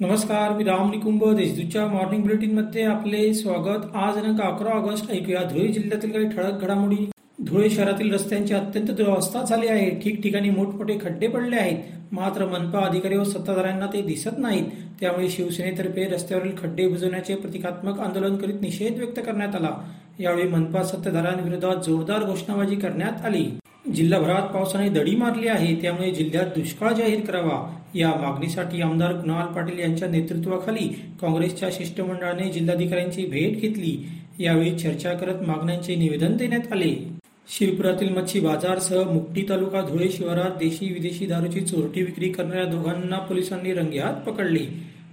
नमस्कार मी राम निकुंभ देशदूतच्या मॉर्निंग बुलेटिनमध्ये आपले स्वागत. आज दिनांक अकरा ऑगस्ट ऐकूया धुळे जिल्ह्यातील काही ठळक घडामोडी. धुळे शहरातील रस्त्यांची अत्यंत दुरावस्था झाली आहे. ठिकठिकाणी मोठमोठे खड्डे पडले आहेत. मात्र मनपा अधिकारी व सत्ताधाऱ्यांना ते दिसत नाहीत. त्यामुळे शिवसेनेतर्फे रस्त्यावरील खड्डे बुजवण्याचे प्रतिकात्मक आंदोलन करीत निषेध व्यक्त करण्यात आला. यावेळी मनपा सत्ताधाऱ्यांविरोधात जोरदार घोषणाबाजी करण्यात आली. जिल्हाभरात पावसाने दडी मारली आहे त्यामुळे जिल्ह्यात दुष्काळ जाहीर करावा या मागणीसाठी आमदार कुणाल पाटील यांच्या नेतृत्वाखाली काँग्रेसच्या शिष्टमंडळाने जिल्हाधिकाऱ्यांची भेट घेतली. यावेळी चर्चा करत मागण्यांचे निवेदन देण्यात आले. शिरपुरातील मच्छी बाजारसह मुक्टी तालुका धुळे शिवारात देशी विदेशी दारूची चोरटी विक्री करणाऱ्या दोघांना पोलिसांनी रंगेहात पकडले.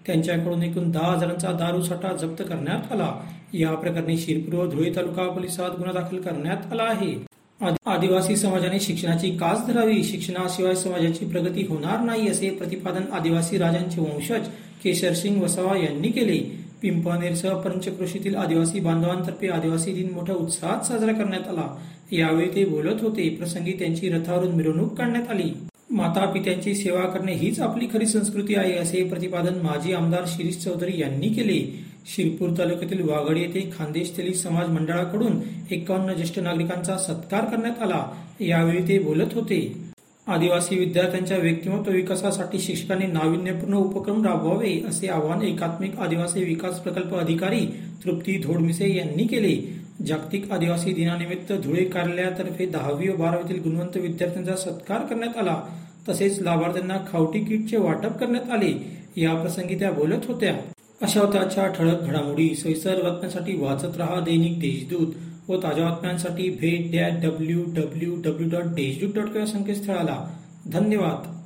त्यांच्याकडून एकूण दहा हजारांचा दारू साठा जप्त करण्यात आला. या प्रकरणी शिरपूर व धुळे तालुका पोलिसात गुन्हा दाखल करण्यात आला आहे. आदिवासी समाजाने शिक्षणाची कास धरावी. शिक्षणाशिवाय समाजाची प्रगती होणार नाही असे प्रतिपादन आदिवासी राजांचे वंशज केशरसिंग वसावा यांनी केले. पिंपळनेरसह पंचक्रोशीतील आदिवासी बांधवांतर्फे आदिवासी दिन मोठ्या उत्साहात साजरा करण्यात आला. यावेळी ते बोलत होते. प्रसंगी त्यांची रथावरून मिरवणूक काढण्यात आली. माता पित्यांची सेवा करणे हीच आपली खरी संस्कृती आहे असे प्रतिपादन माजी आमदार शिरीष चौधरी यांनी केले. शिरपूर तालुक्यातील वाघड येथे खानदेश तेली समाज मंडळाकडून एकावन्न ज्येष्ठ नागरिकांचा सत्कार करण्यात आला. यावेळी ते बोलत होते. आदिवासी विद्यार्थ्यांच्या व्यक्तिमत्व विकासासाठी शिक्षकांनी नाविन्यपूर्ण उपक्रम राबवावे असे आवाहन एकात्मिक आदिवासी विकास प्रकल्प अधिकारी तृप्ती धोडमिसे यांनी केले. जागतिक आदिवासी दिनानिमित्त धुळे कार्यालयातर्फे दहावी व बारावीतील गुणवंत विद्यार्थ्यांचा सत्कार करण्यात आला. तसेच लाभार्थ्यांना खावटी किटचे वाटप करण्यात आले. या प्रसंगी त्या बोलत होत्या. अशा होत्या ठळक घडामोडी सैसर बातम्यांसाठी वाचत रहा दैनिक देशदूत व ताज्या बातम्यांसाठी भेट द्या W W W dot Deshdoot dot या संकेतस्थळाला. धन्यवाद.